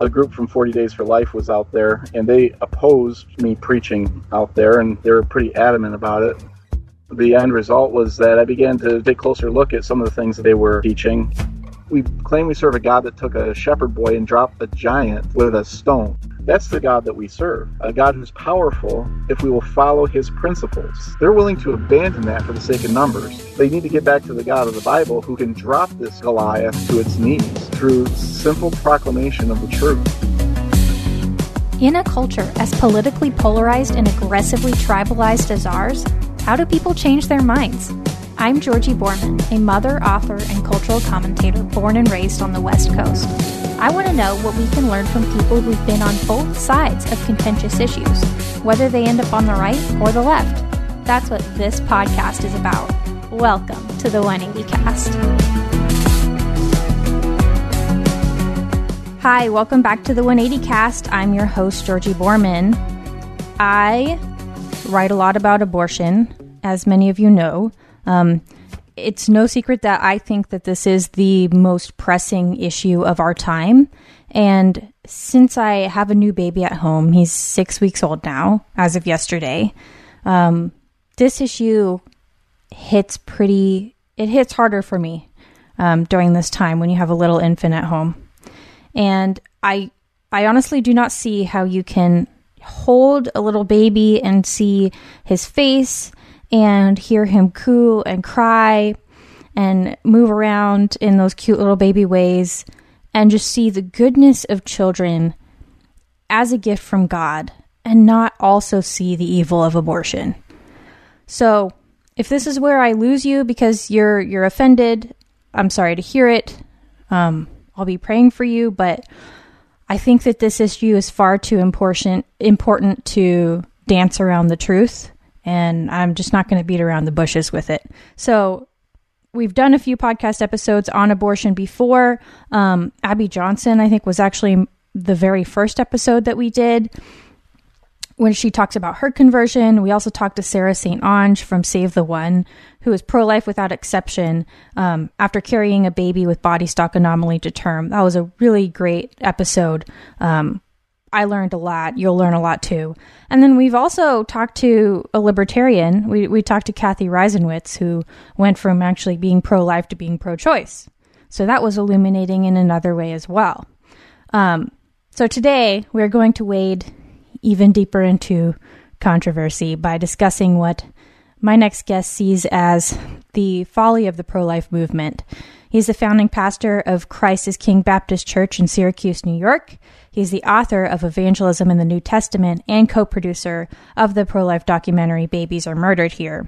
a group from 40 Days for Life was out there, and they opposed me preaching out there, and they were pretty adamant about it. The end result was that I began to take a closer look at some of the things that they were teaching. We claim we serve a God that took a shepherd boy and dropped a giant with a stone. That's the God that we serve, a God who's powerful if we will follow his principles. They're willing to abandon that for the sake of numbers. They need to get back to the God of the Bible who can drop this Goliath to its knees through simple proclamation of the truth. In a culture as politically polarized and aggressively tribalized as ours, how do people change their minds? I'm Georgie Boorman, a mother, author, and cultural commentator born and raised on the West Coast. I want to know what we can learn from people who've been on both sides of contentious issues, whether they end up on the right or the left. That's what this podcast is about. Welcome to the 180 Cast. Hi, welcome back to the 180 Cast. I'm your host, Georgie Boorman. I write a lot about abortion, as many of you know. Um, it's no secret that I think that this is the most pressing issue of our time. And since I have a new baby at home, he's six weeks old now, as of yesterday, um, this issue hits pretty, it hits harder for me um, during this time when you have a little infant at home. And I, I honestly do not see how you can hold a little baby and see his face and hear him coo and cry and move around in those cute little baby ways and just see the goodness of children as a gift from God and not also see the evil of abortion. So, if this is where I lose you because you're you're offended, I'm sorry to hear it. Um, I'll be praying for you, but I think that this issue is far too important important to dance around the truth, and I'm just not going to beat around the bushes with it. So we've done a few podcast episodes on abortion before. Um, Abby Johnson, I think, was actually the very first episode that we did when she talks about her conversion. We also talked to Sarah St. Onge from Save the One, who is pro life without exception um, after carrying a baby with body stalk anomaly to term. That was a really great episode. Um, I learned a lot. You'll learn a lot too. And then we've also talked to a libertarian. We, we talked to Cathy Reisenwitz, who went from actually being pro life to being pro choice. So that was illuminating in another way as well. Um, so today we're going to wade even deeper into controversy by discussing what my next guest sees as the folly of the pro life movement. He's the founding pastor of Christ is King Baptist Church in Syracuse, New York. He's the author of Evangelism in the New Testament and co producer of the pro life documentary Babies Are Murdered Here,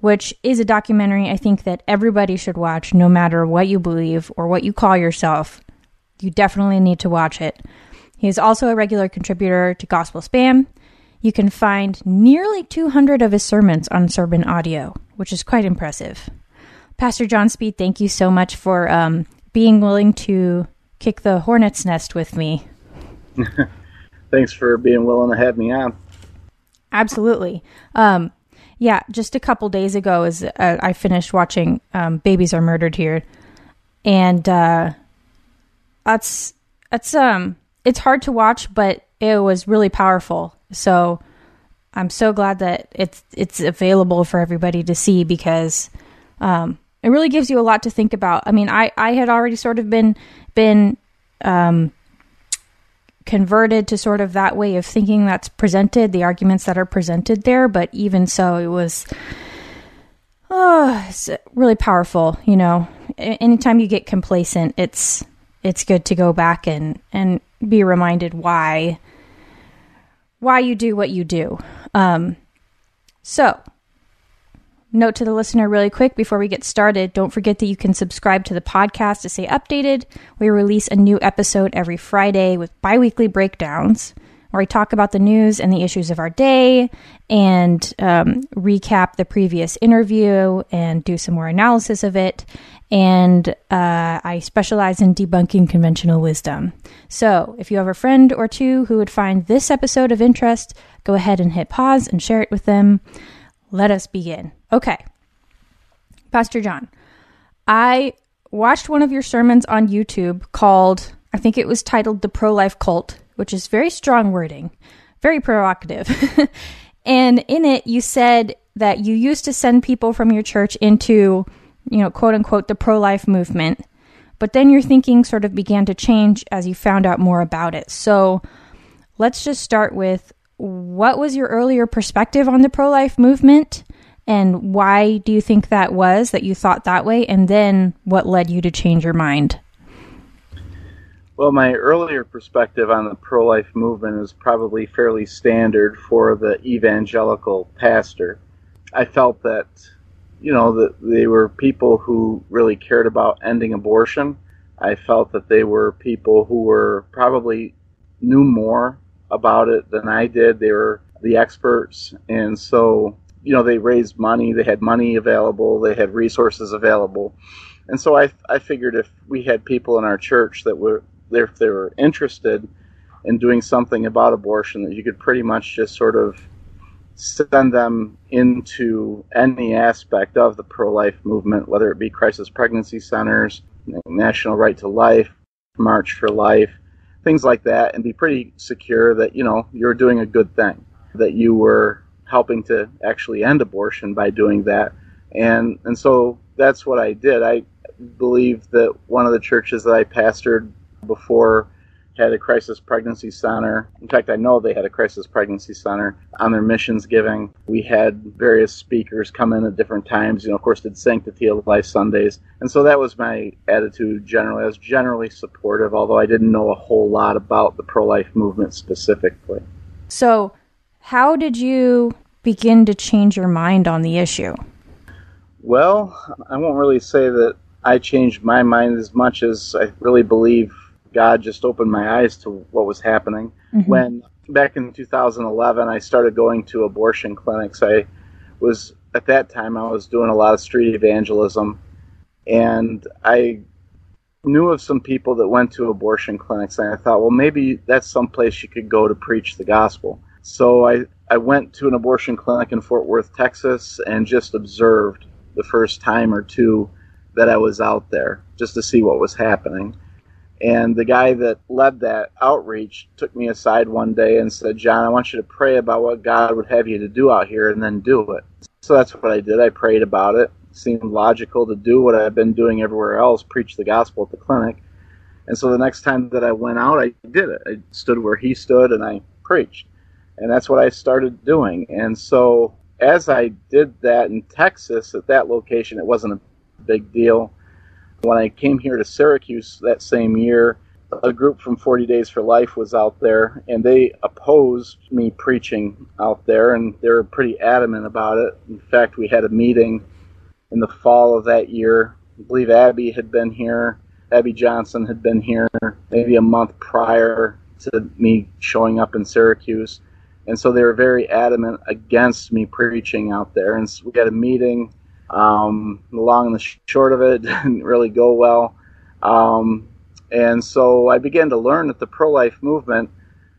which is a documentary I think that everybody should watch no matter what you believe or what you call yourself. You definitely need to watch it. He is also a regular contributor to Gospel Spam. You can find nearly 200 of his sermons on Sermon Audio, which is quite impressive. Pastor Jon Speed, thank you so much for um, being willing to kick the hornet's nest with me. Thanks for being willing to have me on. Absolutely. Um, yeah, just a couple days ago, as uh, I finished watching um, "Babies Are Murdered" here, and uh, that's that's um it's hard to watch, but it was really powerful. So I'm so glad that it's it's available for everybody to see because um, it really gives you a lot to think about. I mean, I I had already sort of been been um, converted to sort of that way of thinking that's presented, the arguments that are presented there, but even so, it was oh, it's really powerful. You know, anytime you get complacent, it's it's good to go back and and be reminded why why you do what you do. Um, so note to the listener really quick before we get started don't forget that you can subscribe to the podcast to stay updated. We release a new episode every Friday with bi weekly breakdowns where I talk about the news and the issues of our day and um, recap the previous interview and do some more analysis of it. And uh, I specialize in debunking conventional wisdom. So if you have a friend or two who would find this episode of interest, go ahead and hit pause and share it with them. Let us begin. Okay. Pastor Jon, I watched one of your sermons on YouTube called, I think it was titled The Pro Life Cult which is very strong wording, very provocative. and in it, you said that you used to send people from your church into, you know, quote unquote, the pro life movement. But then your thinking sort of began to change as you found out more about it. So let's just start with what was your earlier perspective on the pro life movement? And why do you think that was that you thought that way? And then what led you to change your mind? Well, my earlier perspective on the pro life movement is probably fairly standard for the evangelical pastor. I felt that, you know, that they were people who really cared about ending abortion. I felt that they were people who were probably knew more about it than I did. They were the experts. And so, you know, they raised money, they had money available, they had resources available. And so I, I figured if we had people in our church that were if they were interested in doing something about abortion, that you could pretty much just sort of send them into any aspect of the pro-life movement, whether it be crisis pregnancy centers, National Right to Life, March for Life, things like that, and be pretty secure that you know you're doing a good thing, that you were helping to actually end abortion by doing that, and and so that's what I did. I believe that one of the churches that I pastored before had a crisis pregnancy center. In fact, I know they had a crisis pregnancy center on their missions giving. We had various speakers come in at different times. You know, of course, did Sanctity of Life Sundays. And so that was my attitude generally. I was generally supportive, although I didn't know a whole lot about the pro life movement specifically. So, how did you begin to change your mind on the issue? Well, I won't really say that I changed my mind as much as I really believe God just opened my eyes to what was happening. Mm-hmm. When back in 2011, I started going to abortion clinics. I was at that time I was doing a lot of street evangelism, and I knew of some people that went to abortion clinics, and I thought, well, maybe that's some place you could go to preach the gospel. So I I went to an abortion clinic in Fort Worth, Texas, and just observed the first time or two that I was out there just to see what was happening. And the guy that led that outreach took me aside one day and said, Jon, I want you to pray about what God would have you to do out here and then do it. So that's what I did. I prayed about it. it seemed logical to do what I've been doing everywhere else, preach the gospel at the clinic. And so the next time that I went out, I did it. I stood where he stood and I preached. And that's what I started doing. And so as I did that in Texas at that location, it wasn't a big deal when I came here to Syracuse that same year, a group from 40 Days for Life was out there, and they opposed me preaching out there, and they were pretty adamant about it. In fact, we had a meeting in the fall of that year. I believe Abby had been here. Abby Johnson had been here maybe a month prior to me showing up in Syracuse. And so they were very adamant against me preaching out there. And so we had a meeting um, the long and the short of it didn't really go well. Um, and so I began to learn that the pro life movement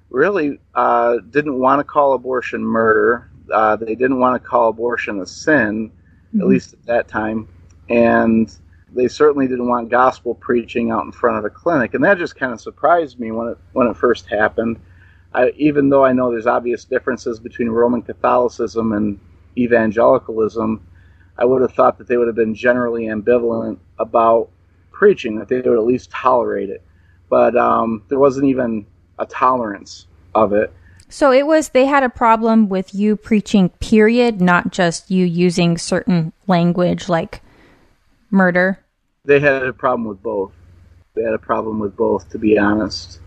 really uh, didn't want to call abortion murder. Uh, they didn't want to call abortion a sin, mm-hmm. at least at that time. And they certainly didn't want gospel preaching out in front of a clinic. And that just kind of surprised me when it, when it first happened. I, even though I know there's obvious differences between Roman Catholicism and evangelicalism, I would have thought that they would have been generally ambivalent about preaching, that they would at least tolerate it. But um, there wasn't even a tolerance of it. So it was they had a problem with you preaching, period, not just you using certain language like murder. They had a problem with both. They had a problem with both, to be honest.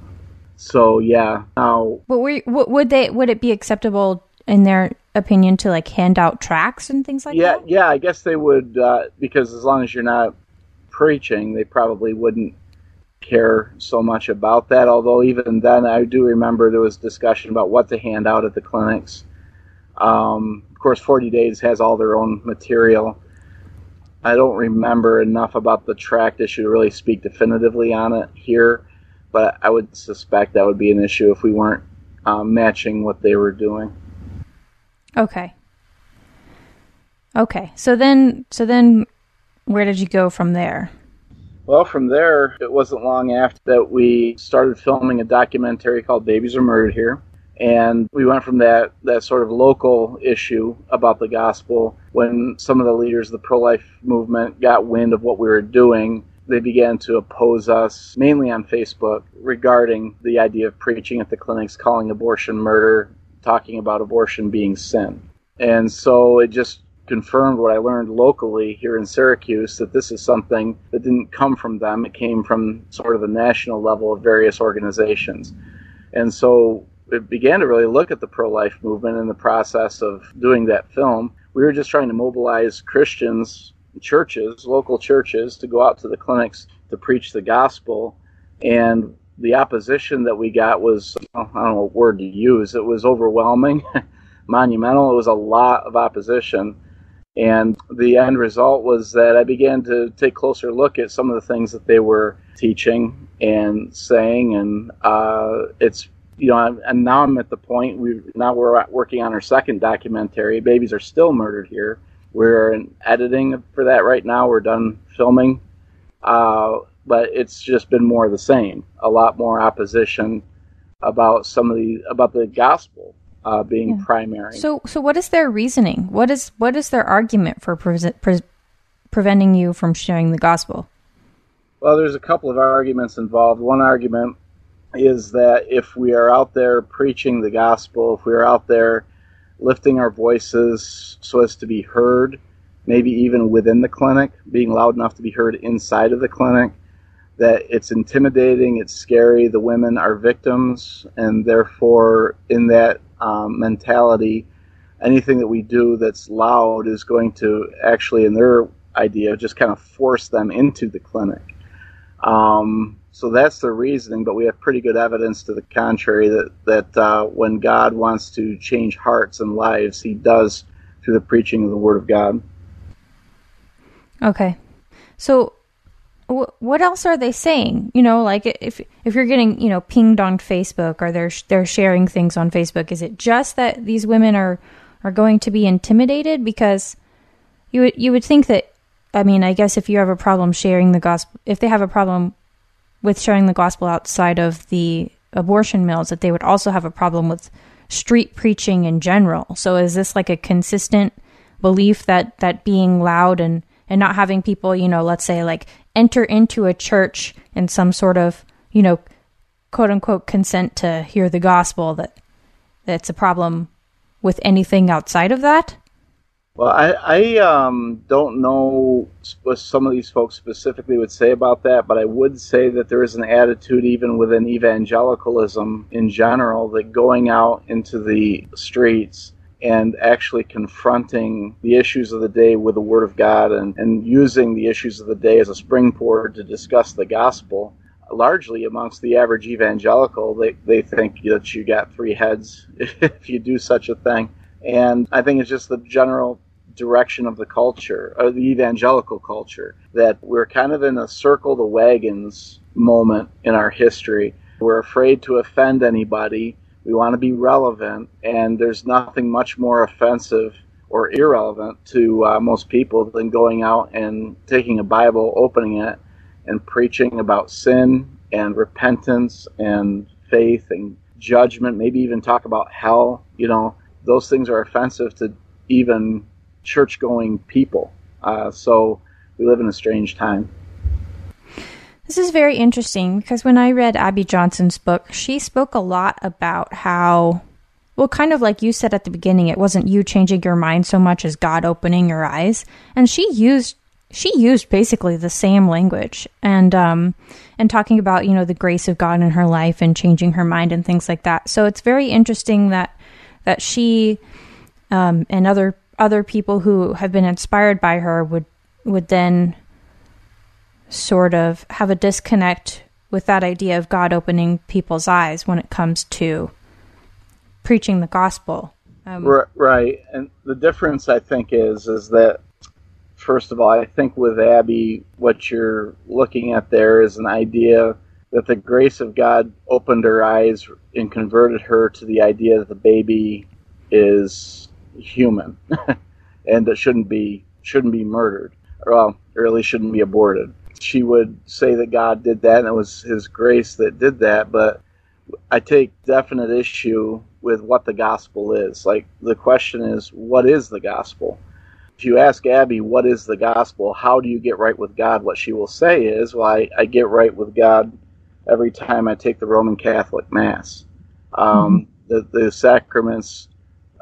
So yeah, now. But would they? Would it be acceptable in their opinion to like hand out tracts and things like yeah, that? Yeah, I guess they would uh, because as long as you're not preaching, they probably wouldn't care so much about that. Although even then, I do remember there was discussion about what to hand out at the clinics. Um, of course, 40 Days has all their own material. I don't remember enough about the tract issue to really speak definitively on it here, but I would suspect that would be an issue if we weren't um, matching what they were doing. Okay. Okay. So then, so then, where did you go from there? Well, from there, it wasn't long after that we started filming a documentary called Babies Are Murdered Here. And we went from that, that sort of local issue about the gospel when some of the leaders of the pro life movement got wind of what we were doing. They began to oppose us, mainly on Facebook, regarding the idea of preaching at the clinics, calling abortion murder, talking about abortion being sin. And so it just confirmed what I learned locally here in Syracuse that this is something that didn't come from them. It came from sort of the national level of various organizations. And so it began to really look at the pro life movement in the process of doing that film. We were just trying to mobilize Christians, churches, local churches, to go out to the clinics to preach the gospel. And the opposition that we got was, I don't know what word to use, it was overwhelming, monumental. It was a lot of opposition. And the end result was that I began to take closer look at some of the things that they were teaching and saying, and uh, it's you know, and now I'm at the point we now we're working on our second documentary. Babies are still murdered here. We're in editing for that right now. We're done filming, uh, but it's just been more of the same. A lot more opposition about some of the about the gospel uh, being yeah. primary. So, so what is their reasoning? What is what is their argument for pre- pre- preventing you from sharing the gospel? Well, there's a couple of arguments involved. One argument is that if we are out there preaching the gospel, if we are out there lifting our voices so as to be heard, maybe even within the clinic, being loud enough to be heard inside of the clinic, that it's intimidating, it's scary, the women are victims, and therefore, in that um, mentality, anything that we do that's loud is going to actually, in their idea, just kind of force them into the clinic. Um, so that's the reasoning, but we have pretty good evidence to the contrary that that uh, when God wants to change hearts and lives, He does through the preaching of the Word of God. Okay, so what else are they saying? You know, like if if you're getting you know pinged on Facebook or they're they're sharing things on Facebook, is it just that these women are are going to be intimidated because you would you would think that I mean I guess if you have a problem sharing the gospel, if they have a problem with sharing the gospel outside of the abortion mills that they would also have a problem with street preaching in general. So is this like a consistent belief that that being loud and and not having people, you know, let's say like enter into a church in some sort of, you know, quote unquote consent to hear the gospel that that's a problem with anything outside of that? Well, I, I um, don't know what some of these folks specifically would say about that, but I would say that there is an attitude, even within evangelicalism in general, that going out into the streets and actually confronting the issues of the day with the Word of God and, and using the issues of the day as a springboard to discuss the gospel. Largely amongst the average evangelical, they, they think that you got three heads if you do such a thing. And I think it's just the general direction of the culture, of the evangelical culture, that we're kind of in a circle the wagons moment in our history. We're afraid to offend anybody. We want to be relevant, and there's nothing much more offensive or irrelevant to uh, most people than going out and taking a Bible, opening it, and preaching about sin and repentance and faith and judgment, maybe even talk about hell. You know, those things are offensive to even church going people. Uh, so we live in a strange time. This is very interesting because when I read Abby Johnson's book, she spoke a lot about how, well, kind of like you said at the beginning, it wasn't you changing your mind so much as God opening your eyes, and she used she used basically the same language and um and talking about you know the grace of God in her life and changing her mind and things like that. So it's very interesting that that she um, and other other people who have been inspired by her would would then sort of have a disconnect with that idea of God opening people's eyes when it comes to preaching the gospel. Um, right, and the difference I think is is that first of all, I think with Abby, what you're looking at there is an idea that the grace of God opened her eyes and converted her to the idea that the baby is human and that shouldn't be shouldn't be murdered, or, well, or at least shouldn't be aborted. She would say that God did that and it was His grace that did that, but I take definite issue with what the gospel is. Like the question is, what is the gospel? If you ask Abby, what is the gospel? How do you get right with God? What she will say is, well, I, I get right with God every time I take the Roman Catholic Mass. Um, mm-hmm. the, the sacraments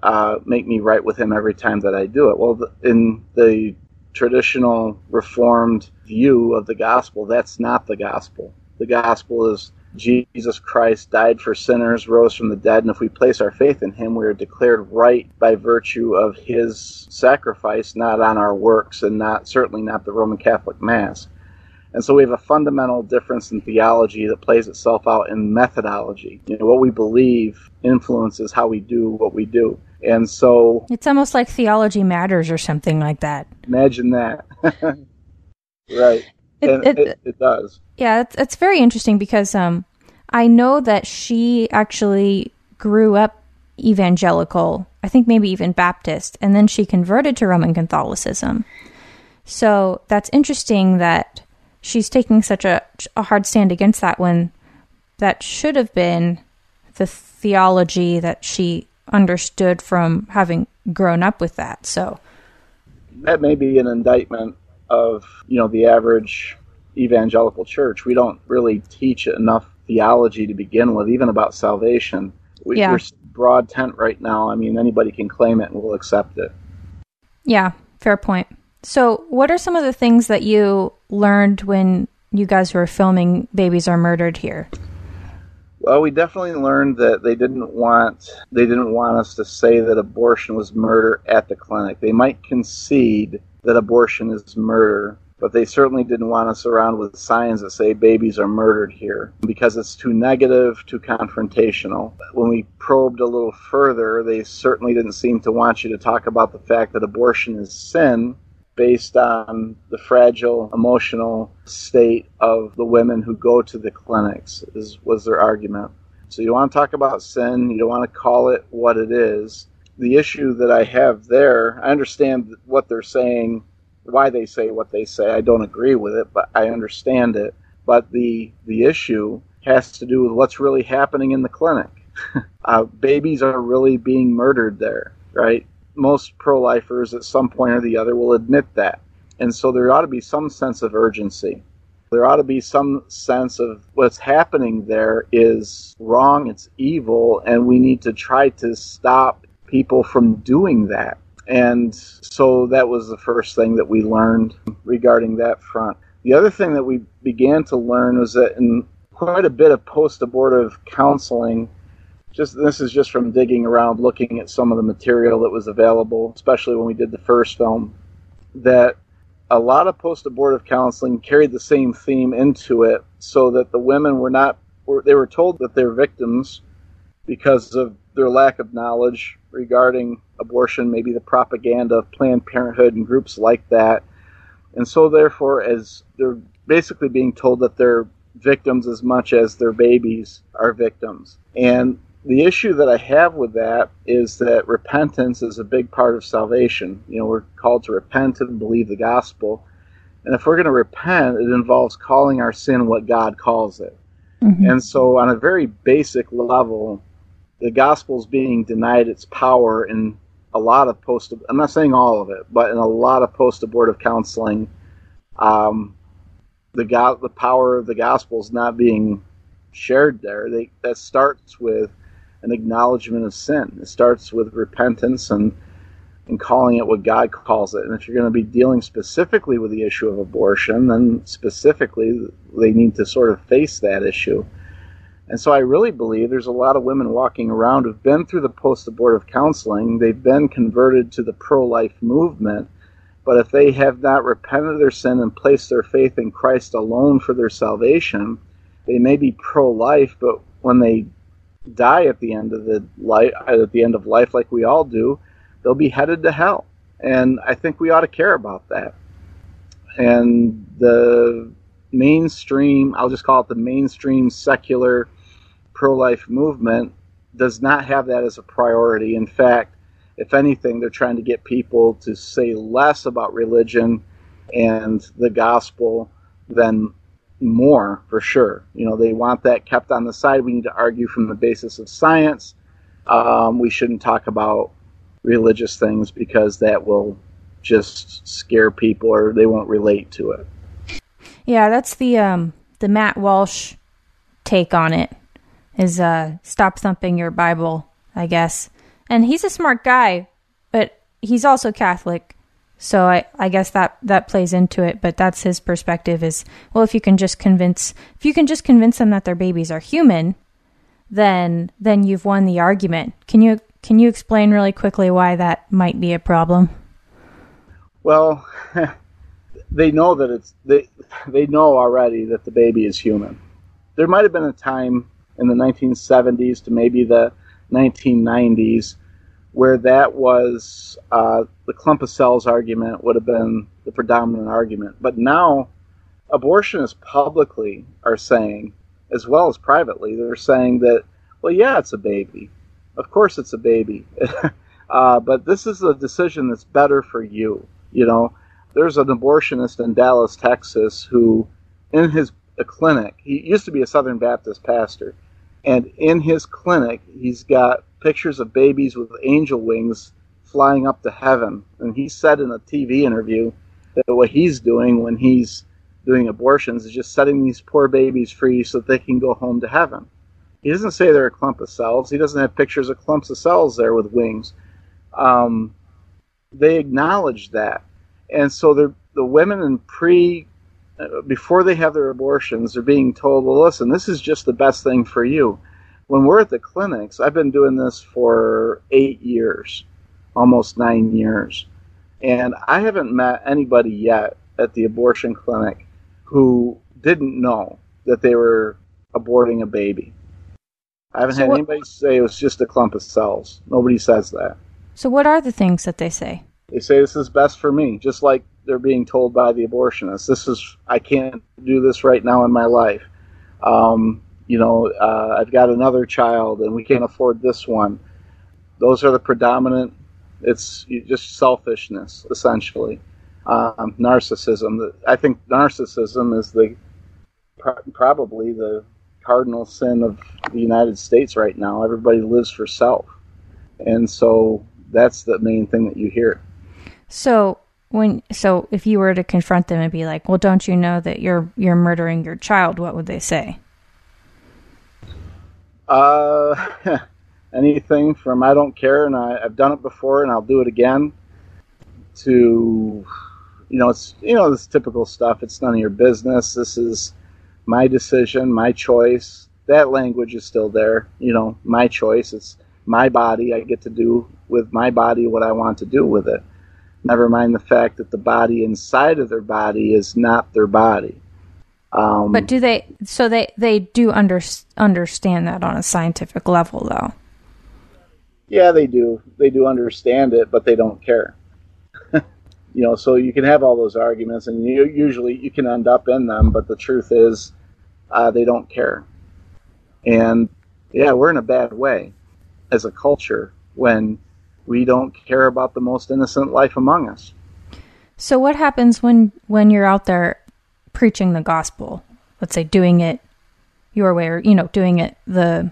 uh, make me right with Him every time that I do it. Well, in the traditional Reformed view of the gospel, that's not the gospel. The gospel is Jesus Christ died for sinners, rose from the dead, and if we place our faith in him, we are declared right by virtue of his sacrifice, not on our works, and not certainly not the Roman Catholic Mass. And so we have a fundamental difference in theology that plays itself out in methodology. You know, what we believe influences how we do what we do. And so it's almost like theology matters or something like that. Imagine that. right. It, it, it, it, does. Yeah, it's, it's very interesting because um, I know that she actually grew up evangelical, I think maybe even Baptist, and then she converted to Roman Catholicism. So that's interesting that she's taking such a, a hard stand against that when that should have been the theology that she understood from having grown up with that. So that may be an indictment of you know the average evangelical church. We don't really teach enough theology to begin with, even about salvation. We, yeah. We're broad tent right now. I mean, anybody can claim it and we'll accept it. Yeah, fair point. So, what are some of the things that you learned when you guys were filming Babies Are Murdered here? Well, we definitely learned that they didn't want they didn't want us to say that abortion was murder at the clinic. They might concede that abortion is murder, but they certainly didn't want us around with signs that say babies are murdered here because it's too negative, too confrontational. When we probed a little further, they certainly didn't seem to want you to talk about the fact that abortion is sin based on the fragile emotional state of the women who go to the clinics is was their argument. So you want to talk about sin, you don't want to call it what it is. The issue that I have there, I understand what they're saying, why they say what they say. I don't agree with it, but I understand it. But the the issue has to do with what's really happening in the clinic. uh, babies are really being murdered there, right? Most pro lifers at some point or the other will admit that. And so there ought to be some sense of urgency. There ought to be some sense of what's happening there is wrong, it's evil, and we need to try to stop people from doing that. And so that was the first thing that we learned regarding that front. The other thing that we began to learn was that in quite a bit of post abortive counseling, just this is just from digging around looking at some of the material that was available especially when we did the first film that a lot of post-abortive counseling carried the same theme into it so that the women were not were, they were told that they're victims because of their lack of knowledge regarding abortion maybe the propaganda of planned parenthood and groups like that. And so therefore as they're basically being told that they're victims as much as their babies are victims. And the issue that I have with that is that repentance is a big part of salvation. You know, we're called to repent and believe the gospel. And if we're going to repent, it involves calling our sin what God calls it. Mm-hmm. And so, on a very basic level, the gospel is being denied its power in a lot of post. I'm not saying all of it, but in a lot of post-abortive counseling, um, the God, the power of the gospel is not being shared there. They, that starts with an acknowledgement of sin. It starts with repentance and and calling it what God calls it. And if you're going to be dealing specifically with the issue of abortion, then specifically they need to sort of face that issue. And so I really believe there's a lot of women walking around who've been through the post abortive counseling, they've been converted to the pro life movement, but if they have not repented of their sin and placed their faith in Christ alone for their salvation, they may be pro life, but when they die at the end of the life at the end of life like we all do, they'll be headed to hell. And I think we ought to care about that. And the mainstream, I'll just call it the mainstream secular pro life movement does not have that as a priority. In fact, if anything, they're trying to get people to say less about religion and the gospel than more, for sure. You know, they want that kept on the side. We need to argue from the basis of science. Um, we shouldn't talk about religious things because that will just scare people or they won't relate to it. Yeah, that's the um, the Matt Walsh take on it is uh, stop thumping your Bible, I guess. And he's a smart guy, but he's also Catholic. So I, I guess that, that plays into it, but that's his perspective is, well, if you can just convince, if you can just convince them that their babies are human, then, then you've won the argument. Can you, can you explain really quickly why that might be a problem? Well, they know that it's, they, they know already that the baby is human. There might have been a time in the 1970s to maybe the 1990s, where that was uh, the clump of cells argument would have been the predominant argument. But now, abortionists publicly are saying, as well as privately, they're saying that, well, yeah, it's a baby. Of course, it's a baby. uh, but this is a decision that's better for you. You know, there's an abortionist in Dallas, Texas, who, in his clinic, he used to be a Southern Baptist pastor and in his clinic, he's got pictures of babies with angel wings flying up to heaven. And he said in a TV interview that what he's doing when he's doing abortions is just setting these poor babies free so that they can go home to heaven. He doesn't say they're a clump of cells. He doesn't have pictures of clumps of cells there with wings. Um, they acknowledge that. And so the the women in pre before they have their abortions, they're being told, well, listen, this is just the best thing for you. When we're at the clinics, I've been doing this for eight years, almost nine years, and I haven't met anybody yet at the abortion clinic who didn't know that they were aborting a baby. I haven't so had what, anybody say it was just a clump of cells. Nobody says that. So, what are the things that they say? They say this is best for me, just like they're being told by the abortionist. This is I can't do this right now in my life. Um, you know, uh, I've got another child, and we can't afford this one. Those are the predominant. It's just selfishness, essentially, um, narcissism. I think narcissism is the probably the cardinal sin of the United States right now. Everybody lives for self, and so that's the main thing that you hear. So when so if you were to confront them and be like, "Well, don't you know that you're you're murdering your child?" What would they say? Uh, anything from "I don't care" and I, I've done it before and I'll do it again, to you know it's you know this typical stuff. It's none of your business. This is my decision, my choice. That language is still there. You know, my choice. It's my body. I get to do with my body what I want to do with it Never mind the fact that the body inside of their body is not their body. Um, but do they? So they they do under, understand that on a scientific level, though. Yeah, they do. They do understand it, but they don't care. you know, so you can have all those arguments, and you, usually you can end up in them. But the truth is, uh, they don't care. And yeah, we're in a bad way as a culture when we don't care about the most innocent life among us. So what happens when when you're out there preaching the gospel? Let's say doing it your way or you know, doing it the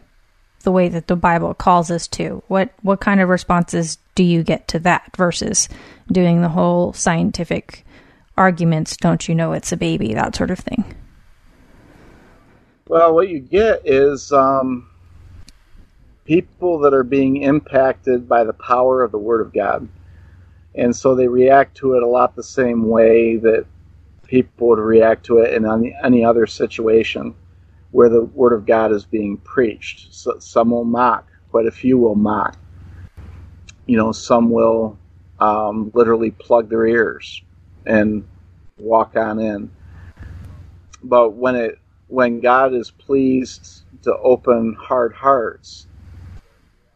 the way that the Bible calls us to. What what kind of responses do you get to that versus doing the whole scientific arguments, don't you know it's a baby, that sort of thing? Well, what you get is um, people that are being impacted by the power of the Word of God. And so they react to it a lot the same way that people would react to it in any, any other situation. where the word of God is being preached. So some will mock, quite a few will mock. You know, some will um, literally plug their ears and walk on in. But when it when God is pleased to open hard hearts,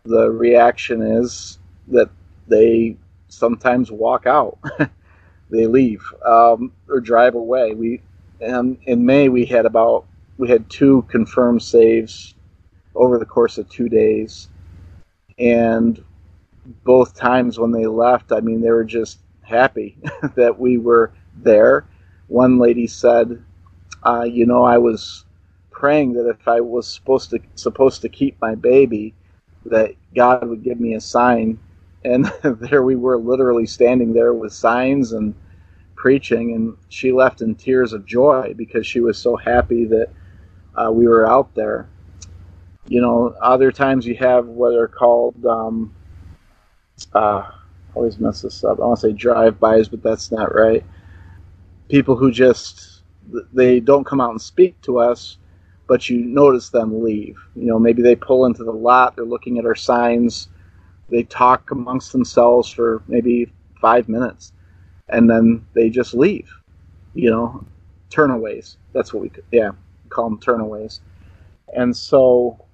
the reaction is that they sometimes walk out, they leave um, or drive away. We and in May we had about we had two confirmed saves over the course of two days, and both times when they left, I mean, they were just happy that we were there. One lady said, uh, "You know, I was praying that if I was supposed to supposed to keep my baby, that God would give me a sign." And there we were, literally standing there with signs and preaching, and she left in tears of joy because she was so happy that uh, we were out there. You know, other times you have what are called um, uh, always mess this up. I want to say drive-bys, but that's not right. People who just they don't come out and speak to us, but you notice them leave. You know, maybe they pull into the lot. They're looking at our signs. They talk amongst themselves for maybe five minutes, and then they just leave. You know, turnaways. That's what we yeah call them turnaways. And so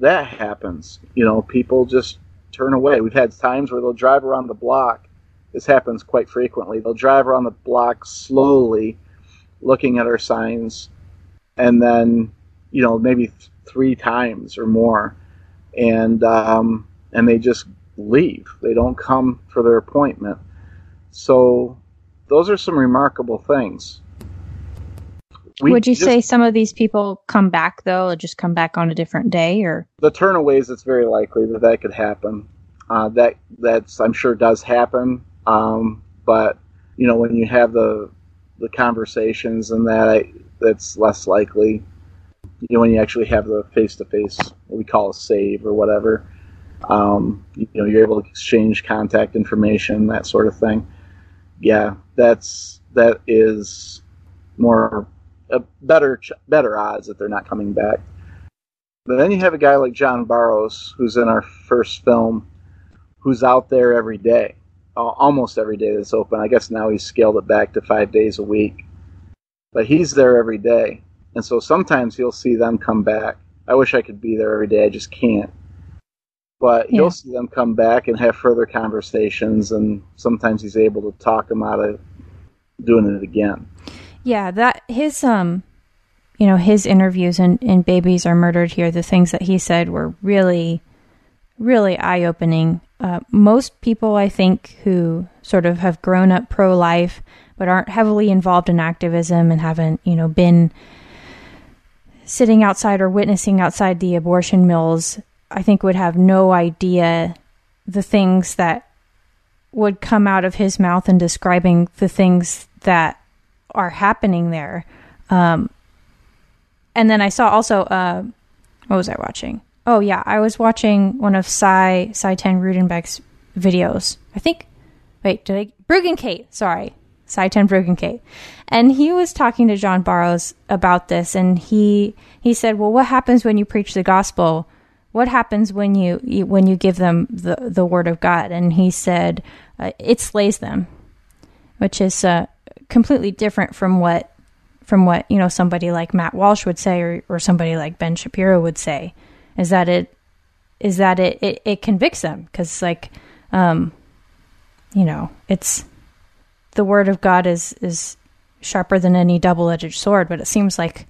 that happens. You know, people just turn away. We've had times where they'll drive around the block. This happens quite frequently. They'll drive around the block slowly, looking at our signs, and then, you know, maybe th- three times or more, and um, and they just leave. They don't come for their appointment. So, those are some remarkable things. We Would you just, say some of these people come back though, or just come back on a different day, or the turnaways? It's very likely that that could happen. Uh, that that's I'm sure does happen. Um, but you know, when you have the the conversations and that, I, that's less likely. You know, when you actually have the face to face, what we call a save or whatever. Um, you know, you're able to exchange contact information, that sort of thing. Yeah, that's that is more a better better odds that they're not coming back. But then you have a guy like John Barrows, who's in our first film, who's out there every day, almost every day that's open. I guess now he's scaled it back to five days a week, but he's there every day, and so sometimes you'll see them come back. I wish I could be there every day. I just can't. But yeah. you'll see them come back and have further conversations, and sometimes he's able to talk them out of doing it again. Yeah, that his um you know, his interviews in, in Babies Are Murdered Here, the things that he said were really, really eye opening. Uh, most people, I think, who sort of have grown up pro life but aren't heavily involved in activism and haven't, you know, been sitting outside or witnessing outside the abortion mills, I think would have no idea the things that would come out of his mouth in describing the things that are happening there. Um, and then I saw also, uh, what was I watching? Oh yeah, I was watching one of Sye Sye Ten Rudenbeck's videos. I think. Wait, did I Bruggencate? Sorry, Sye Ten Bruggencate, and he was talking to John Barrows about this, and he he said, "Well, what happens when you preach the gospel? What happens when you, when you give them the the word of God?" And he said, uh, "It slays them," which is uh, completely different from what from what you know somebody like Matt Walsh would say or, or somebody like Ben Shapiro would say is that it is that it it, it convicts them because like um you know it's the word of God is is sharper than any double-edged sword but it seems like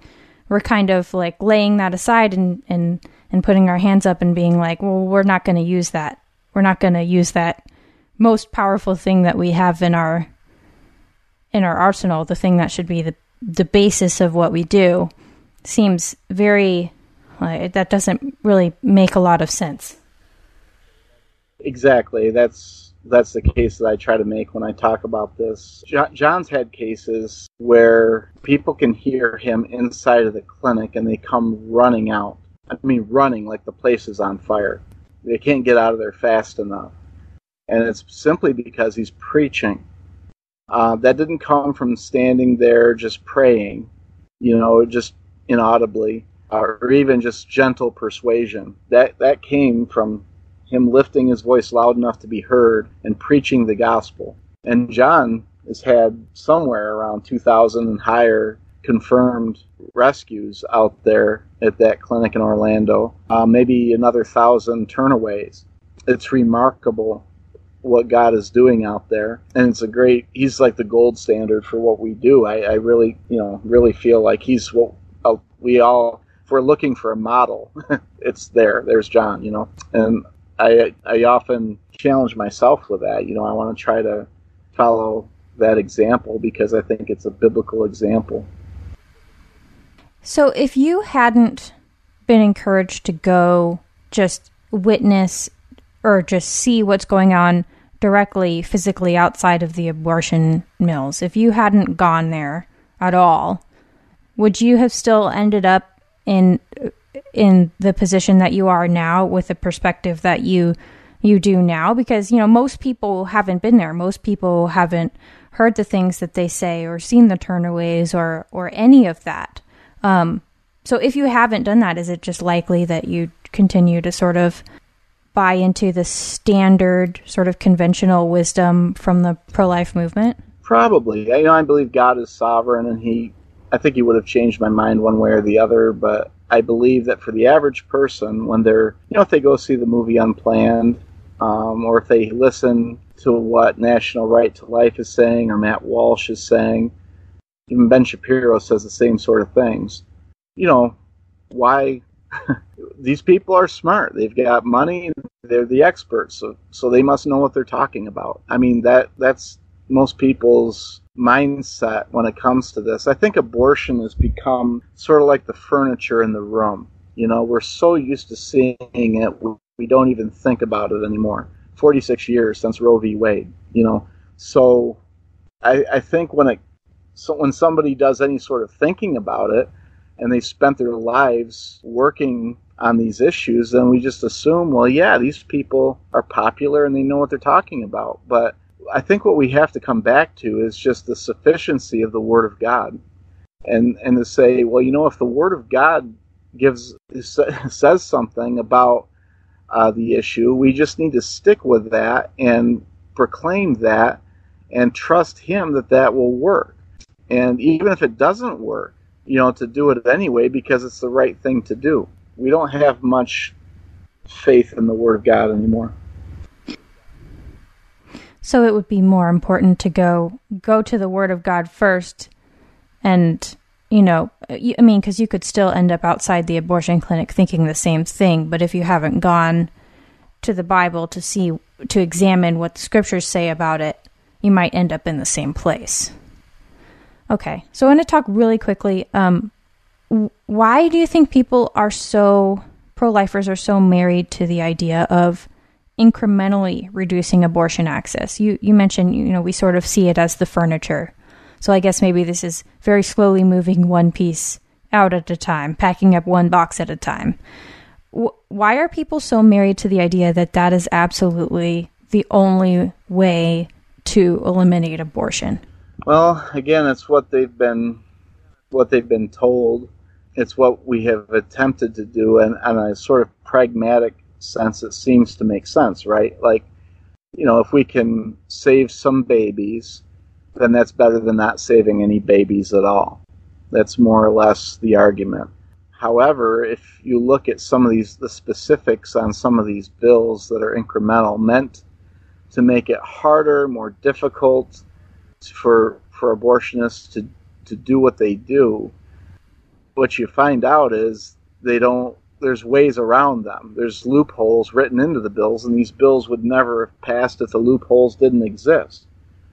we're kind of like laying that aside and and and putting our hands up and being like well we're not going to use that we're not going to use that most powerful thing that we have in our in our arsenal, the thing that should be the the basis of what we do, seems very that doesn't really make a lot of sense. Exactly. That's that's the case that I try to make when I talk about this. John's had cases where people can hear him inside of the clinic and they come running out. I mean, running like the place is on fire. They can't get out of there fast enough. And it's simply because he's preaching uh, that didn't come from standing there just praying, you know, just inaudibly. or even just gentle persuasion. That that came from him lifting his voice loud enough to be heard and preaching the gospel. And John has had somewhere around 2,000 and higher confirmed rescues out there at that clinic in Orlando, uh, maybe another thousand turnaways. It's remarkable what God is doing out there, and it's a great. He's like the gold standard for what we do. I, I really, you know, really feel like he's what uh, we all. If we're looking for a model, it's there. There's John, you know, and I I often challenge myself with that. You know, I want to try to follow that example because I think it's a biblical example. So if you hadn't been encouraged to go just witness or just see what's going on directly physically outside of the abortion mills, if you hadn't gone there at all, would you have still ended up in in the position that you are now with the perspective that you you do now? Because you know most people haven't been there. Most people haven't heard the things that they say or seen the turnaways or or any of that um, so if you haven't done that, is it just likely that you continue to sort of buy into the standard sort of conventional wisdom from the pro-life movement? Probably. I, know, I believe God is sovereign, and He. I think He would have changed my mind one way or the other, but I believe that for the average person, when they're, you know, if they go see the movie Unplanned, um, or if they listen to what National Right to Life is saying or Matt Walsh is saying, even Ben Shapiro says the same sort of things. You know, why? these people are smart. They've got money. They're the experts, so so they must know what they're talking about. I mean that that's most people's mindset when it comes to this. I think abortion has become sort of like the furniture in the room. You know, we're so used to seeing it, we, don't even think about it anymore. 46 years since Roe v. Wade, you know. So I, I think when it so when somebody does any sort of thinking about it and they've spent their lives working on these issues, then we just assume, well, yeah, these people are popular and they know what they're talking about. But I think what we have to come back to is just the sufficiency of the Word of God, and and to say, well, you know, if the Word of God gives says something about uh, the issue, we just need to stick with that and proclaim that and trust Him that that will work. And even if it doesn't work, you know, to do it anyway because it's the right thing to do. We don't have much faith in the Word of God anymore. So it would be more important to go go to the Word of God first, and you know, I mean, because you could still end up outside the abortion clinic thinking the same thing. But if you haven't gone to the Bible to see to examine what the scriptures say about it, you might end up in the same place. Okay, so I want to talk really quickly. Um, why do you think people are so pro-lifers are so married to the idea of incrementally reducing abortion access? You you mentioned you know we sort of see it as the furniture, so I guess maybe this is very slowly moving one piece out at a time, packing up one box at a time. why are people so married to the idea that that is absolutely the only way to eliminate abortion? Well, again, it's what they've been what they've been told. It's what we have attempted to do, and on a sort of pragmatic sense, it seems to make sense, right? Like, you know, if we can save some babies, then that's better than not saving any babies at all. That's more or less the argument. However, if you look at some of these, the specifics on some of these bills that are incremental, meant to make it harder, more difficult, for for abortionists to to do what they do, what you find out is they don't. There's ways around them. There's loopholes written into the bills, and these bills would never have passed if the loopholes didn't exist.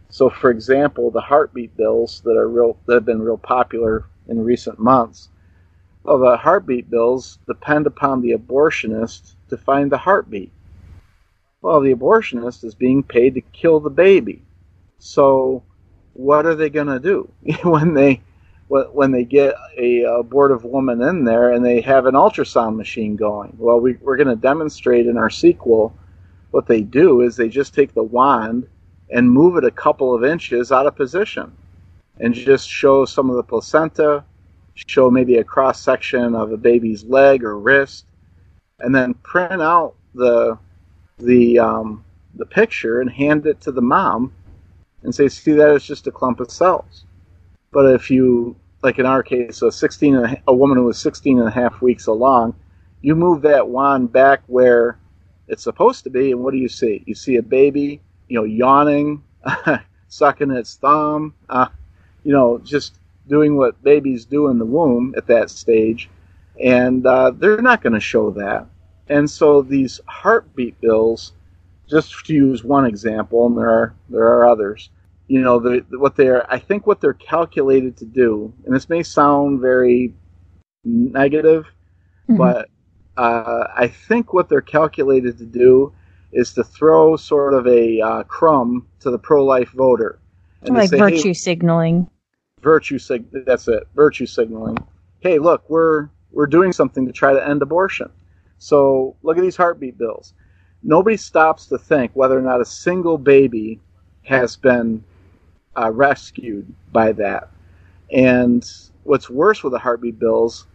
So, for example, the heartbeat bills that are real that have been real popular in recent months. Well, the heartbeat bills depend upon the abortionist to find the heartbeat. Well, the abortionist is being paid to kill the baby. So what are they going to do when they when they get a abortive woman in there and they have an ultrasound machine going? Well, we, we're going to demonstrate in our sequel what they do is they just take the wand and move it a couple of inches out of position and just show some of the placenta, show maybe a cross section of a baby's leg or wrist, and then print out the the um, the picture and hand it to the mom and say, "See, that is just a clump of cells." But if you, like in our case, a 16 and a, a woman who was 16 and a half weeks along, you move that wand back where it's supposed to be, and what do you see? You see a baby, you know, yawning, sucking its thumb, uh, you know, just doing what babies do in the womb at that stage, and uh, they're not going to show that. And so these heartbeat bills, just to use one example, and there are there are others. You know, the, what they're I think what they're calculated to do, and this may sound very negative, mm-hmm. but uh, I think what they're calculated to do is to throw sort of a uh, crumb to the pro-life voter, and like say, virtue hey, signaling. Virtue sig. That's it. Virtue signaling. Hey, look, we're we're doing something to try to end abortion. So look at these heartbeat bills. Nobody stops to think whether or not a single baby has been uh, rescued by that. And what's worse with the heartbeat bills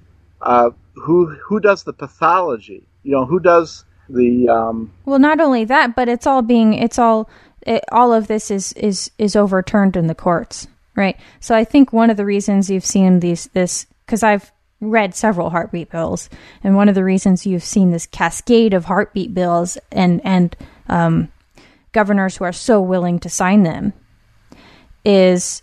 uh, who who does the pathology? You know, who does the um, well? Not only that, but it's all being it's all it, all of this is is is overturned in the courts, right? So I think one of the reasons you've seen these this because I've read several heartbeat bills, and one of the reasons you've seen this cascade of heartbeat bills and and um, governors who are so willing to sign them is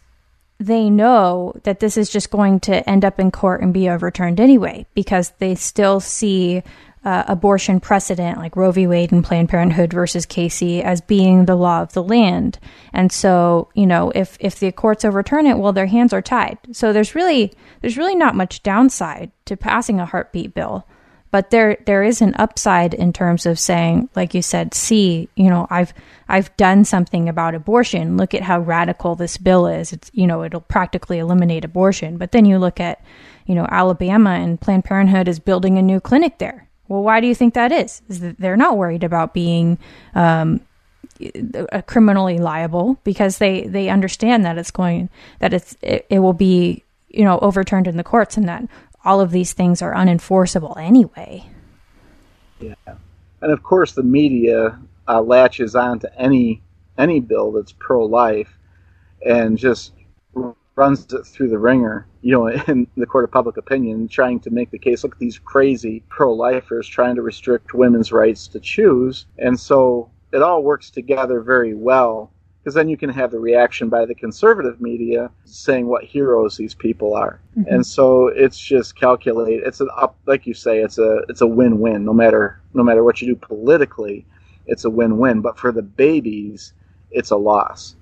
they know that this is just going to end up in court and be overturned anyway because they still see uh, abortion precedent like Roe v. Wade and Planned Parenthood versus Casey as being the law of the land. And so, you know, if if the courts overturn it, well, their hands are tied. So there's really there's really not much downside to passing a heartbeat bill but there there is an upside in terms of saying like you said see you know i've i've done something about abortion look at how radical this bill is it's you know it'll practically eliminate abortion but then you look at you know alabama and planned parenthood is building a new clinic there well why do you think that is? Is that they're not worried about being um, criminally liable because they they understand that it's going that it's it, it will be you know overturned in the courts and that all of these things are unenforceable anyway. Yeah, and of course the media uh, latches on to any any bill that's pro-life and just runs it through the ringer, you know, in the court of public opinion, trying to make the case. Look at these crazy pro-lifers trying to restrict women's rights to choose, and so it all works together very well because then you can have the reaction by the conservative media saying what heroes these people are mm-hmm. and so it's just calculate it's an up like you say it's a it's a win-win no matter no matter what you do politically it's a win-win but for the babies it's a loss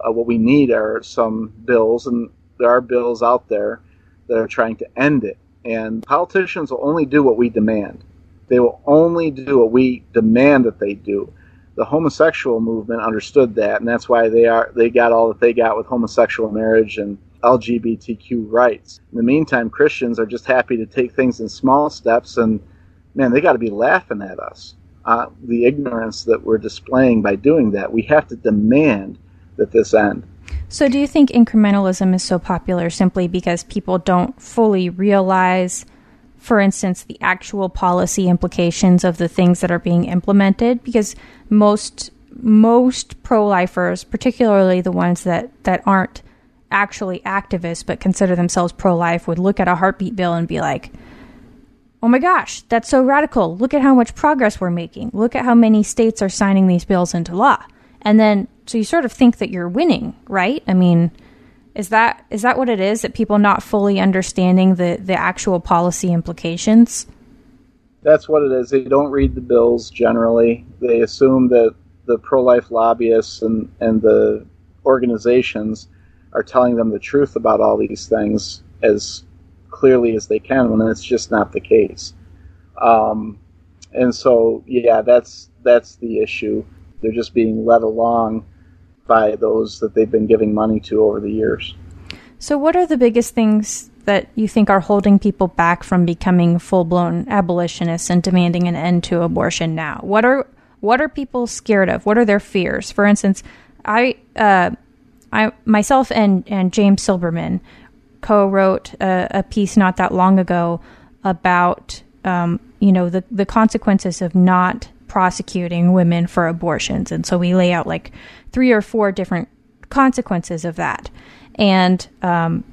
uh, what we need are some bills and there are bills out there that are trying to end it and politicians will only do what we demand they will only do what we demand that they do the homosexual movement understood that, and that's why they are they got all that they got with homosexual marriage and LGBTQ rights. In the meantime, Christians are just happy to take things in small steps, and man, they got to be laughing at us. Uh, the ignorance that we're displaying by doing that. We have to demand that this end. So, do you think incrementalism is so popular simply because people don't fully realize? for instance, the actual policy implications of the things that are being implemented, because most most pro-lifers, particularly the ones that that aren't actually activists but consider themselves pro-life, would look at a heartbeat bill and be like, "Oh my gosh, that's so radical! Look at how much progress we're making. Look at how many states are signing these bills into law." And then, so you sort of think that you're winning, right? I mean is that is that what it is? That people not fully understanding the the actual policy implications? That's what it is. They don't read the bills generally. They assume that the pro life lobbyists and, and the organizations are telling them the truth about all these things as clearly as they can when it's just not the case. Um, and so, yeah, that's that's the issue. They're just being led along by those that they've been giving money to over the years. So, what are the biggest things that you think are holding people back from becoming full blown abolitionists and demanding an end to abortion now? What are what are people scared of? What are their fears? For instance, I, uh, I myself and and James Silberman co-wrote a, a piece not that long ago about um, you know the the consequences of not prosecuting women for abortions, and so we lay out like three or four different consequences of that. And um,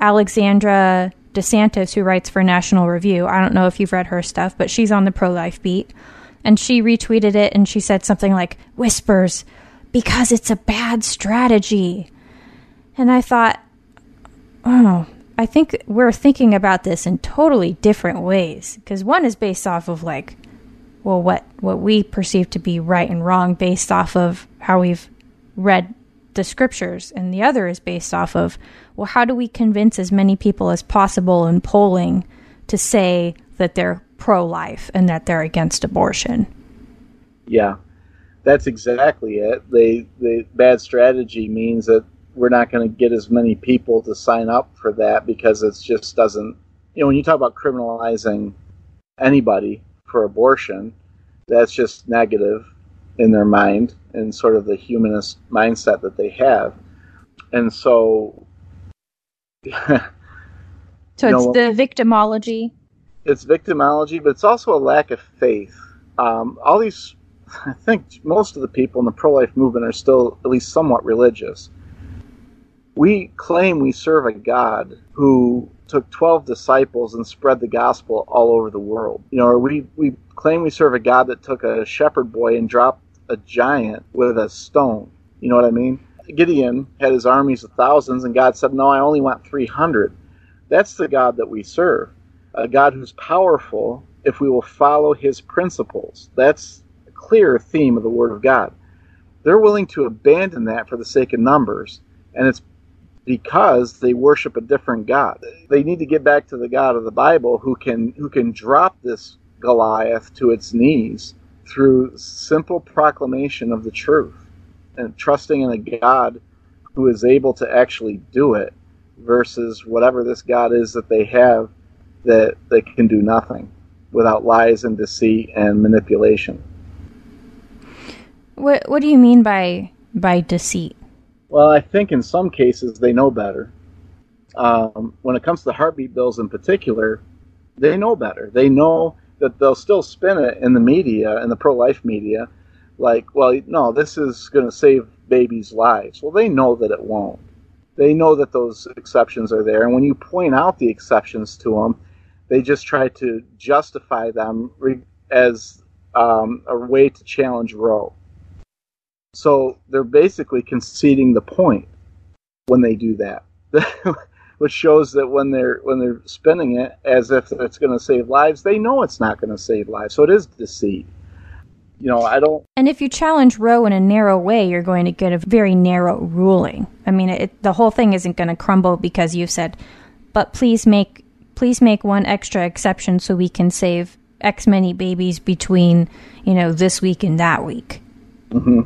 Alexandra DeSantis, who writes for National Review, I don't know if you've read her stuff, but she's on the pro life beat, and she retweeted it and she said something like "whispers." Because it's a bad strategy. And I thought, oh, I think we're thinking about this in totally different ways because one is based off of like, well, what what we perceive to be right and wrong based off of how we've read the scriptures, and the other is based off of, well, how do we convince as many people as possible in polling to say that they're pro life and that they're against abortion? Yeah, that's exactly it. They the bad strategy means that we're not going to get as many people to sign up for that because it just doesn't. You know, when you talk about criminalizing anybody for abortion, that's just negative in their mind and sort of the humanist mindset that they have. And so. so it's know, the victimology. It's victimology, but it's also a lack of faith. Um, all these, I think most of the people in the pro life movement are still at least somewhat religious we claim we serve a God who took 12 disciples and spread the gospel all over the world. You know, we, we claim we serve a God that took a shepherd boy and dropped a giant with a stone. You know what I mean? Gideon had his armies of thousands, and God said, No, I only want 300. That's the God that we serve. A God who's powerful if we will follow his principles. That's a clear theme of the Word of God. They're willing to abandon that for the sake of numbers, and it's because they worship a different God. They need to get back to the God of the Bible who can who can drop this Goliath to its knees through simple proclamation of the truth and trusting in a God who is able to actually do it versus whatever this God is that they have that they can do nothing without lies and deceit and manipulation. What what do you mean by by deceit? Well, I think in some cases they know better. Um, when it comes to the heartbeat bills in particular, they know better. They know that they'll still spin it in the media, in the pro life media, like, well, no, this is going to save babies' lives. Well, they know that it won't. They know that those exceptions are there. And when you point out the exceptions to them, they just try to justify them as um, a way to challenge Roe. So they're basically conceding the point when they do that, which shows that when they're when they're spinning it as if it's going to save lives, they know it's not going to save lives. So it is deceit. You know, I don't. And if you challenge Roe in a narrow way, you're going to get a very narrow ruling. I mean, it, the whole thing isn't going to crumble because you said, "But please make please make one extra exception so we can save X many babies between you know this week and that week." Mm-hmm.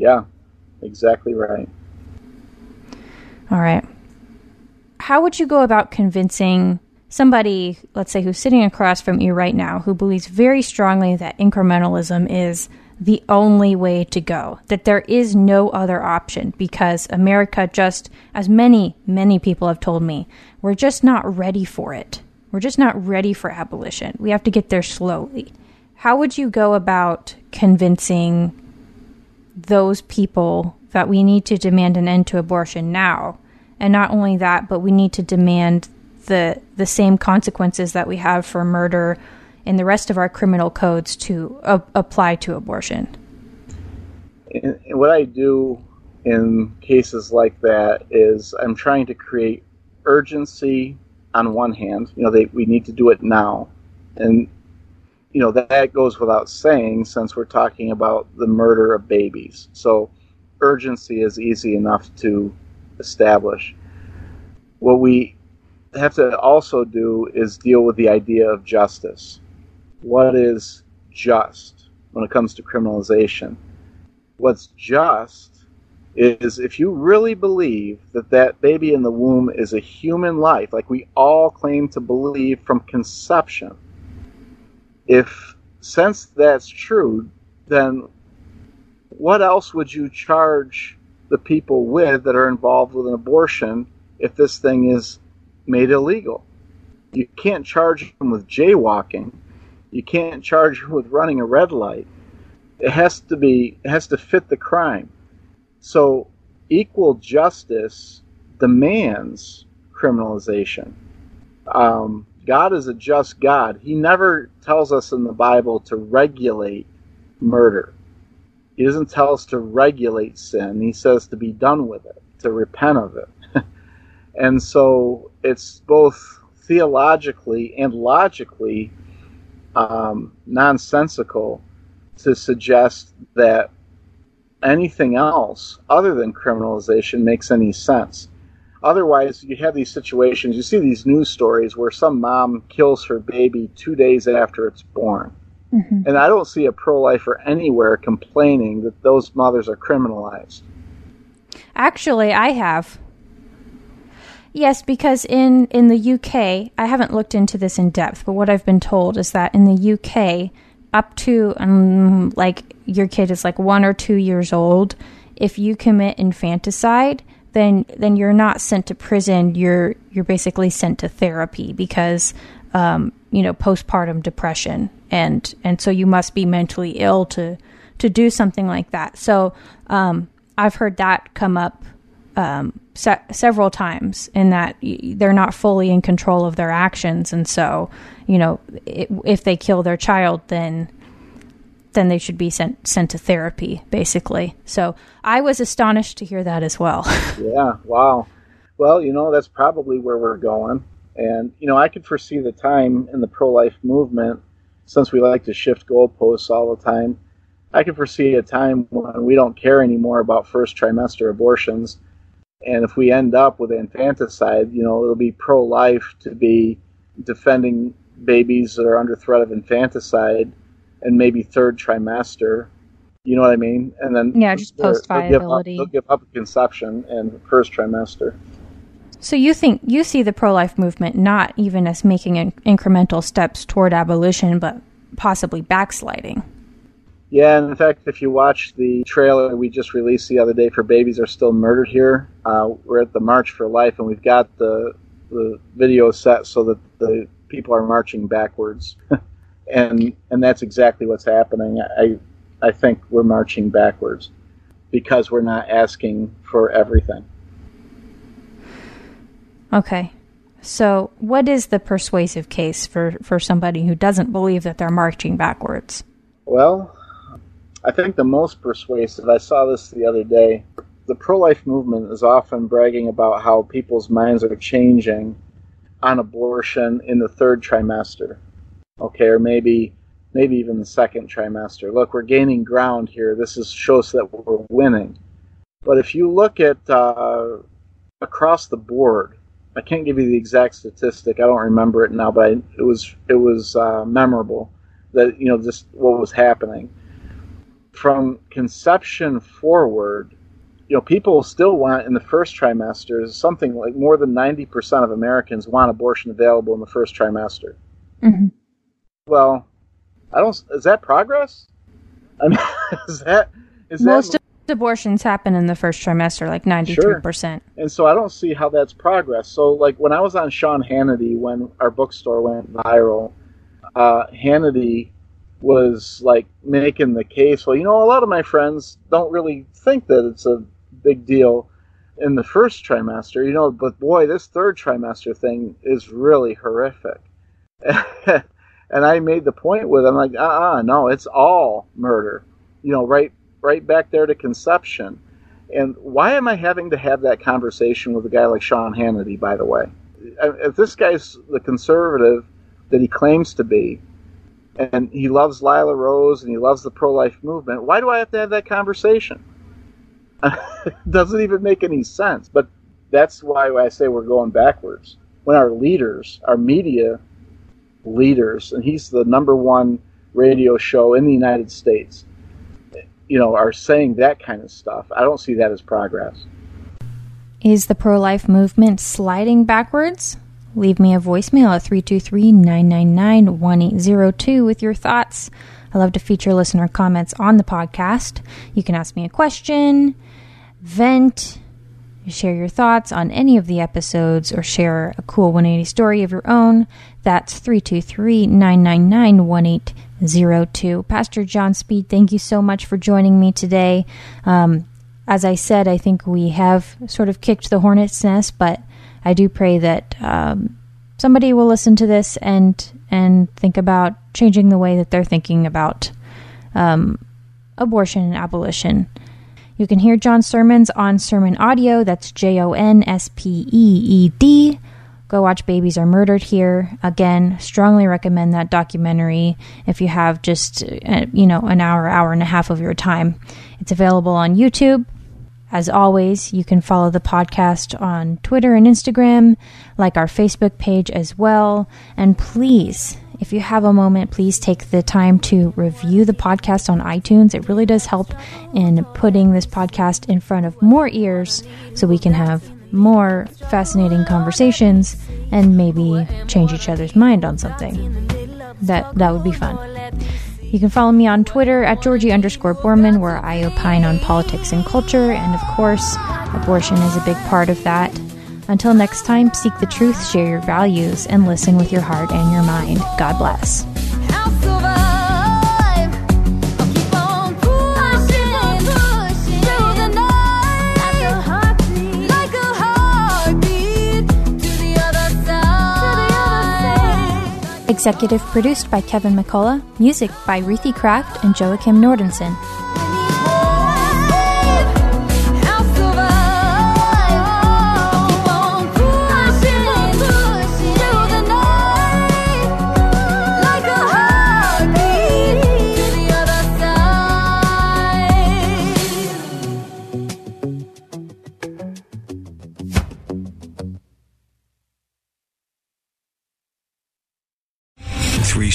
Yeah, exactly right. All right. How would you go about convincing somebody, let's say, who's sitting across from you right now, who believes very strongly that incrementalism is the only way to go, that there is no other option because America just, as many, many people have told me, we're just not ready for it. We're just not ready for abolition. We have to get there slowly. How would you go about convincing those people that we need to demand an end to abortion now. And not only that, but we need to demand the the same consequences that we have for murder in the rest of our criminal codes to apply to abortion. And what I do in cases like that is I'm trying to create urgency on one hand. You know, they, we need to do it now, and you know, that goes without saying since we're talking about the murder of babies. So urgency is easy enough to establish. What we have to also do is deal with the idea of justice. What is just when it comes to criminalization? What's just is if you really believe that that baby in the womb is a human life, like we all claim to believe from conception, if since that's true, then what else would you charge the people with that are involved with an abortion if this thing is made illegal. You can't charge them with jaywalking. You can't charge them with running a red light. It has to be it has to fit the crime. So equal justice demands criminalization. Um, God is a just God. He never tells us in the Bible to regulate murder. He doesn't tell us to regulate sin. He says to be done with it, to repent of it. and so it's both theologically and logically um, nonsensical to suggest that anything else other than criminalization makes any sense. Otherwise, you have these situations, you see these news stories where some mom kills her baby two days after it's born. Mm-hmm. And I don't see a pro lifer anywhere complaining that those mothers are criminalized. Actually, I have. Yes, because in, in the UK, I haven't looked into this in depth, but what I've been told is that in the UK, up to um, like your kid is like one or two years old, if you commit infanticide, then then you're not sent to prison. You're you're basically sent to therapy because um, you know postpartum depression, and and so you must be mentally ill to to do something like that. So um, I've heard that come up um, se- several times in that they're not fully in control of their actions, and so you know it, if they kill their child, then then they should be sent sent to therapy, basically. So I was astonished to hear that as well. yeah, wow. Well, you know that's probably where we're going, and you know I could foresee the time in the pro life movement, since we like to shift goalposts all the time. I could foresee a time when we don't care anymore about first trimester abortions, and if we end up with infanticide, you know it'll be pro life to be defending babies that are under threat of infanticide and maybe third trimester. You know what I mean? And then yeah, just post viability. They'll, give up conception and first trimester. So you think you see the pro life movement not even as making incremental steps toward abolition, but possibly backsliding? Yeah, and in fact, if you watch the trailer we just released the other day for Babies Are Still Murdered Here, uh, we're at the March for Life, and we've got the the video set so that the people are marching backwards. and and that's exactly what's happening. I I think we're marching backwards because we're not asking for everything. Okay. So, what is the persuasive case for, for somebody who doesn't believe that they're marching backwards? Well, I think the most persuasive, I saw this the other day. The pro life movement is often bragging about how people's minds are changing on abortion in the third trimester okay, or maybe maybe even the second trimester. Look, we're gaining ground here. This is shows that we're winning. But if you look at uh, across the board, I can't give you the exact statistic. I don't remember it now, but I, it was it was uh, memorable that you know just what was happening from conception forward. You know, people still want in the first trimester something like more than ninety percent of Americans want abortion available in the first trimester. Mm-hmm. Well, I don't. Is that progress? I mean, is that is most that, abortions happen in the first trimester, like ninety three percent. And so I don't see how that's progress. So like when I was on Sean Hannity when our bookstore went viral, uh, Hannity was like making the case. Well, you know, a lot of my friends don't really think that it's a big deal in the first trimester, you know, but boy, this third trimester thing is really horrific. and I made the point with him, like, uh, uh no, it's all murder. You know, right, right back there to conception. And why am I having to have that conversation with a guy like Sean Hannity? By the way, if this guy's the conservative that he claims to be, and he loves Lila Rose and he loves the pro-life movement, why do I have to have that conversation? it doesn't even make any sense. But that's why I say we're going backwards. When our leaders, our media leaders, and he's the number one radio show in the United States, you know, are saying that kind of stuff. I don't see that as progress. Is the pro life movement sliding backwards? Leave me a voicemail at 323 999 1802 with your thoughts. I love to feature listener comments on the podcast. You can ask me a question, vent, share your thoughts on any of the episodes or share a cool 180 story of your own, that's 323 999 1802. Pastor Jon Speed, thank you so much for joining me today. Um, as I said, I think we have sort of kicked the hornet's nest, but I do pray that um, somebody will listen to this and and think about changing the way that they're thinking about um, abortion and abolition. You can hear Jon's sermons on Sermon Audio. That's J O N S P E E D. Go watch Babies Are Murdered Here. Again, strongly recommend that documentary if you have just, uh, you know, an hour, hour and a half of your time. It's available on YouTube. As always, you can follow the podcast on Twitter and Instagram, like our Facebook page as well. And please, if you have a moment, please take the time to review the podcast on iTunes. It really does help in putting this podcast in front of more ears so we can have more fascinating conversations and maybe change each other's mind on something. That that would be fun. You can follow me on Twitter at Georgi underscore Boorman, where I opine on politics and culture, and of course, abortion is a big part of that. Until next time, seek the truth, share your values, and listen with your heart and your mind. God bless. Executive produced by Kevin McCullough, music by Ruthie Craft and Joachim Nordensson.